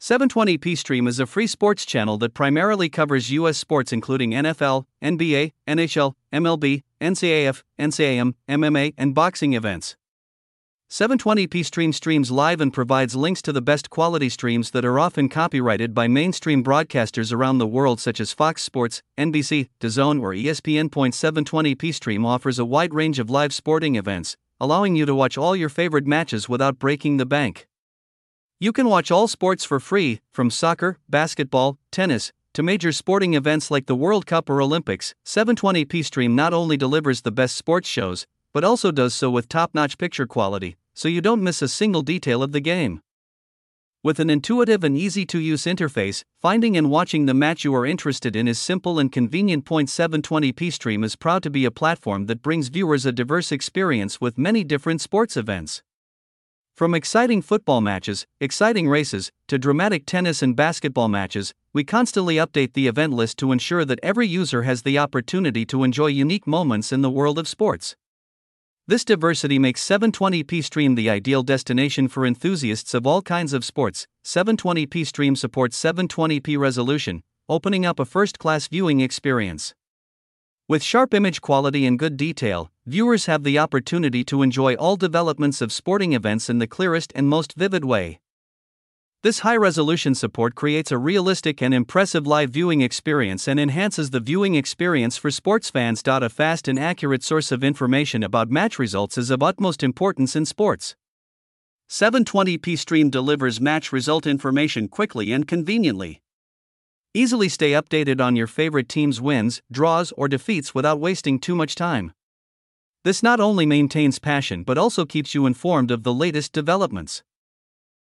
720p Stream is a free sports channel that primarily covers U.S. sports including NFL, NBA, NHL, MLB, NCAF, NCAM, MMA, and boxing events. 720p Stream streams live and provides links to the best quality streams that are often copyrighted by mainstream broadcasters around the world such as Fox Sports, NBC, DAZN, or ESPN. 720p Stream offers a wide range of live sporting events, allowing you to watch all your favorite matches without breaking the bank. You can watch all sports for free, from soccer, basketball, tennis, to major sporting events like the World Cup or Olympics. 720p Stream not only delivers the best sports shows, but also does so with top notch picture quality, so you don't miss a single detail of the game. With an intuitive and easy to use interface, finding and watching the match you are interested in is simple and convenient. 720p Stream is proud to be a platform that brings viewers a diverse experience with many different sports events. From exciting football matches, exciting races, to dramatic tennis and basketball matches, we constantly update the event list to ensure that every user has the opportunity to enjoy unique moments in the world of sports. This diversity makes 720p Stream the ideal destination for enthusiasts of all kinds of sports. 720p Stream supports 720p resolution, opening up a first class viewing experience. With sharp image quality and good detail, viewers have the opportunity to enjoy all developments of sporting events in the clearest and most vivid way. This high resolution support creates a realistic and impressive live viewing experience and enhances the viewing experience for sports fans. A fast and accurate source of information about match results is of utmost importance in sports. 720p Stream delivers match result information quickly and conveniently. Easily stay updated on your favorite team's wins, draws, or defeats without wasting too much time. This not only maintains passion but also keeps you informed of the latest developments.